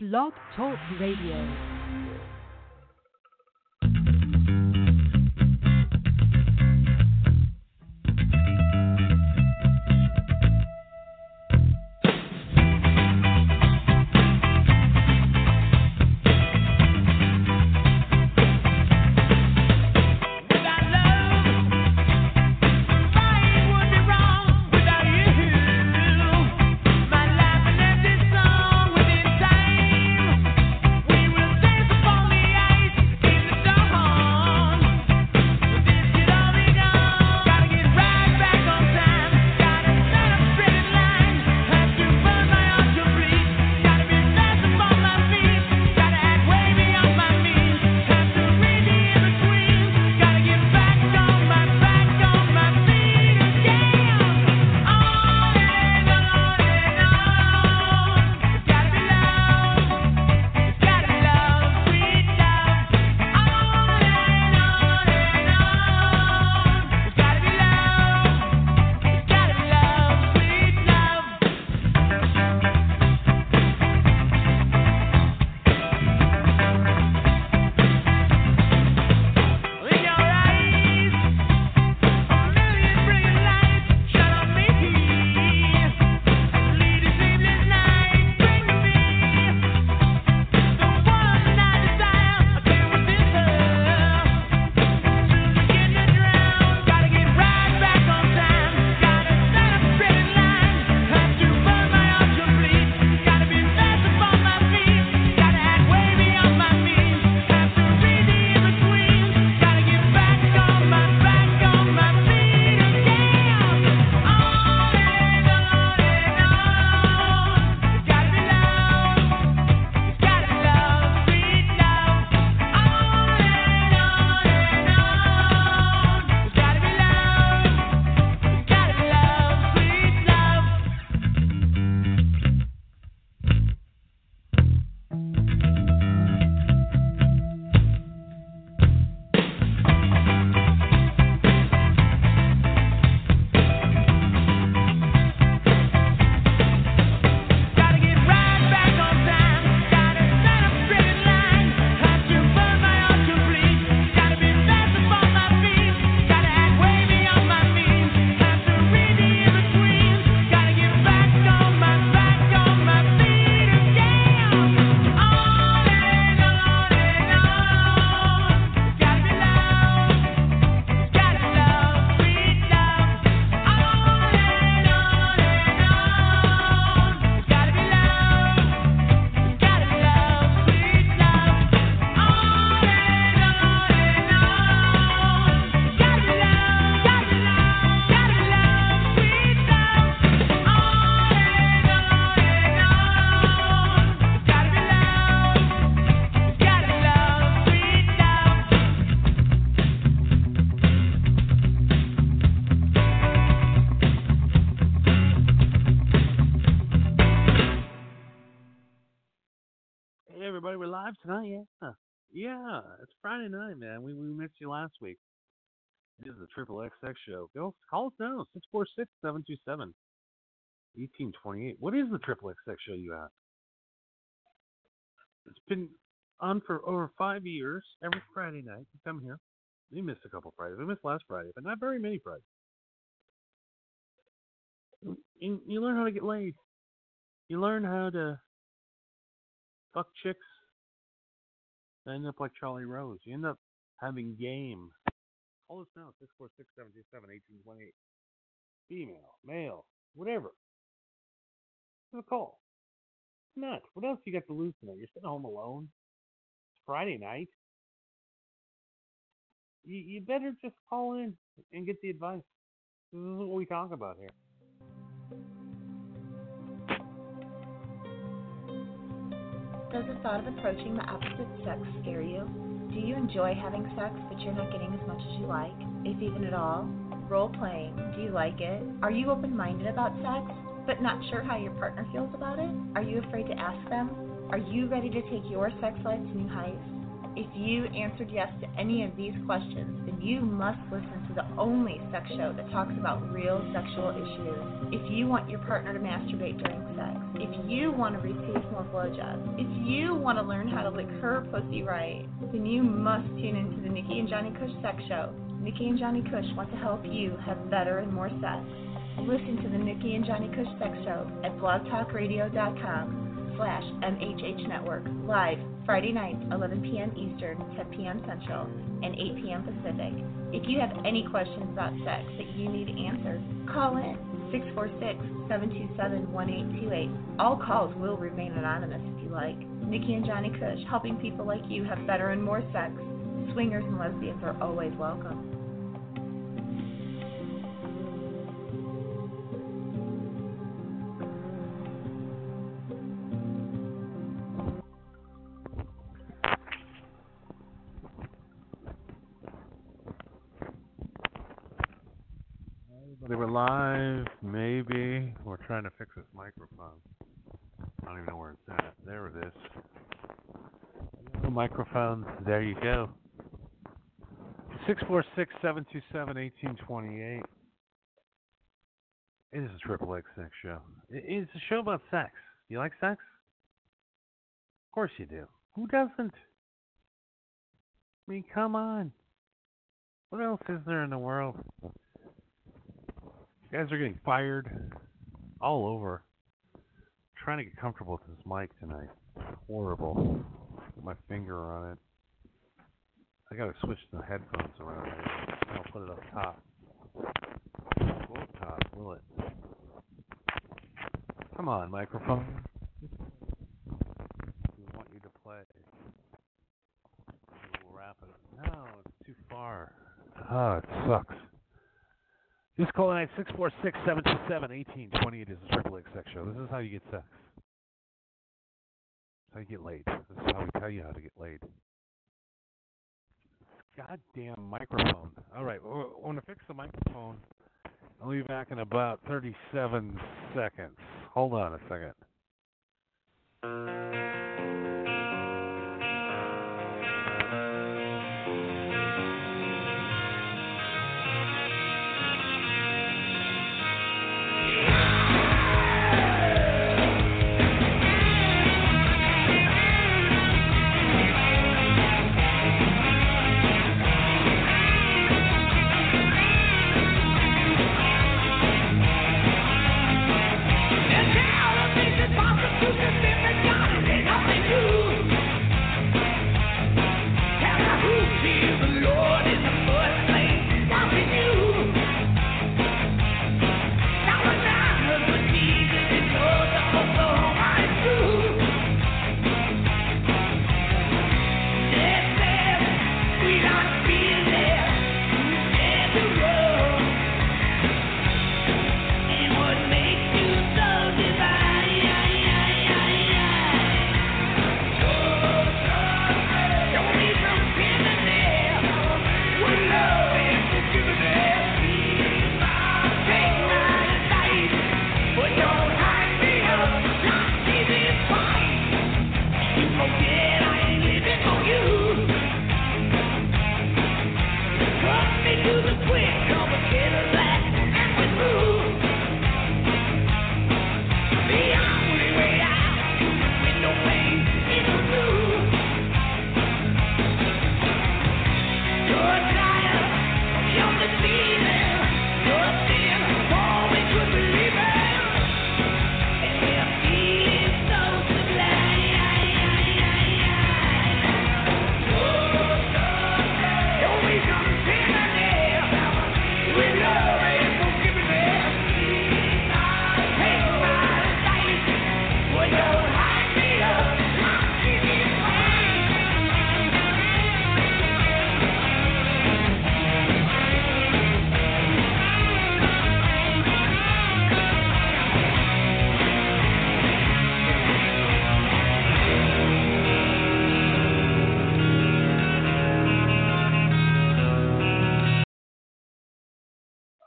Blog Talk Radio. Everybody, we're live tonight. Yeah, yeah. It's Friday night, man. We we missed you last week. This is the Triple XX show. Go call us now. 646-727-1828. What is the Triple XX show you have? It's been on for over five years. Every Friday night, you come here. We missed a couple Fridays. We missed last Friday, but not very many Fridays. You, you learn how to get laid. You learn how to fuck chicks. I end up like Charlie Rose. You end up having game. Call us now, 646-727-1828. Female, male, whatever. Give a call. Not. What else you got to lose tonight? You're sitting home alone. It's Friday night. You, you better just call in and get the advice. This is what we talk about here. Does the thought of approaching the opposite sex scare you? Do you enjoy having sex but you're not getting as much as you like, if even at all? Role playing, do you like it? Are you open minded about sex but not sure how your partner feels about it? Are you afraid to ask them? Are you ready to take your sex life to new heights? If you answered yes to any of these questions, then you must listen to the only sex show that talks about real sexual issues. If you want your partner to masturbate during sex, if you want to receive more blowjobs, if you want to learn how to lick her pussy right, then you must tune into the Nikki and Johnny Cush Sex Show. Nikki and Johnny Cush want to help you have better and more sex. Listen to the Nikki and Johnny Cush Sex Show at blogtalkradio.com slash MHH Network live Friday nights, 11 p.m. Eastern, 10 p.m. Central, and 8 p.m. Pacific. If you have any questions about sex that you need answered, call in 646-727-1828. All calls will remain anonymous if you like. Nikki and Johnny Cush, helping people like you have better and more sex. Swingers and lesbians are always welcome. Were live, maybe. We're trying to fix this microphone. I don't even know where it's at. There it is. Hello, microphone. There you go. 646 727 1828. It is a Triple X Sex Show. It's a show about sex. You like sex? Of course you do. Who doesn't? I mean, come on. What else is there in the world? Guys are getting fired all over. trying to get comfortable with this mic tonight. Horrible. Put my finger on it. I gotta switch the headphones around. I'll put it up top. Top, will it? Come on, microphone. We want you to play. We'll wrap it up. No, it's too far. Oh, it sucks. Just call tonight 646 727 1828 is the Triple X Sex Show. This is how you get sex. This is how you get laid. This is how we tell you how to get laid. Goddamn microphone. All right, I want to fix the microphone. I'll be back in about 37 seconds. Hold on a second.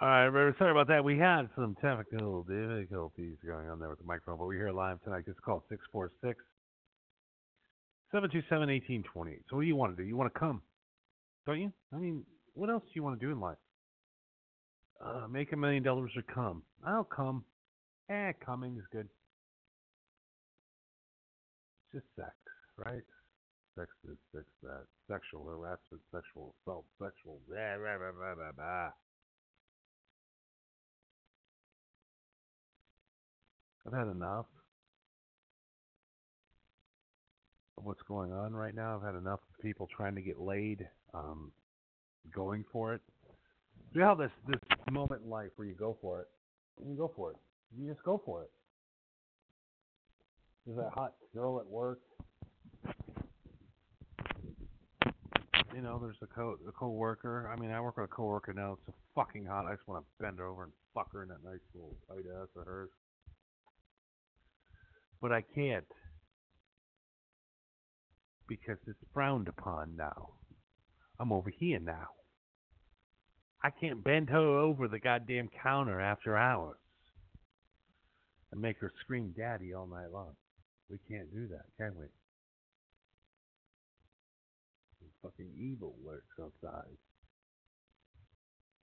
All right, everybody, sorry about that. We had some technical difficulties going on there with the microphone, but we're here live tonight. Just call 646 Seven two seven eighteen twenty eight. So what do you want to do? You want to come, don't you? I mean, what else do you want to do in life? Uh, make a million dollars or come. I'll come. Eh, coming is good. It's just sex, right? Sex is sex that. Sexual harassment, sexual assault, sexual blah, blah, blah, blah, blah, blah. I've had enough of what's going on right now. I've had enough of people trying to get laid, um, going for it. You how this this moment in life where you go for it, you go for it. You just go for it. There's that hot girl at work. You know, there's a co a coworker. I mean, I work with a coworker now. It's fucking hot. I just want to bend over and fuck her in that nice little tight ass of hers. But I can't because it's frowned upon now. I'm over here now. I can't bend her over the goddamn counter after hours and make her scream daddy all night long. We can't do that, can we? Fucking evil lurks outside.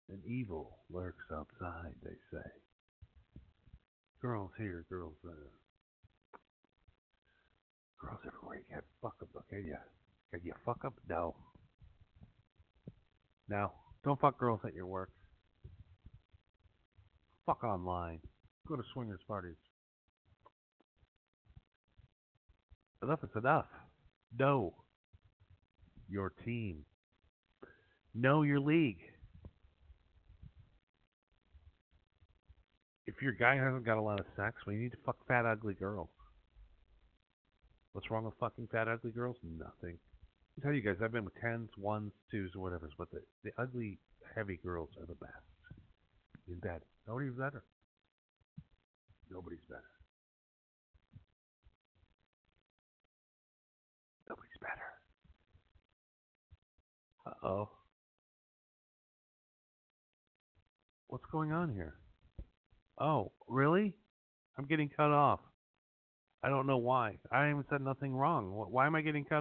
And evil lurks outside, they say. Girls here, girls there. Girls everywhere. You can't fuck up, can you? Can you fuck up? No. No. Don't fuck girls at your work. Fuck online. Go to swingers parties. Enough is enough. No. your team. Know your league. If your guy hasn't got a lot of sex, we need to fuck fat, ugly girls. What's wrong with fucking fat, ugly girls? Nothing. I tell you guys, I've been with tens, ones, twos, or whatever, but the, the ugly, heavy girls are the best. In bed. Nobody's better. Nobody's better. Nobody's better. Uh oh. What's going on here? Oh, really? I'm getting cut off. I don't know why. I haven't said nothing wrong. Why am I getting cut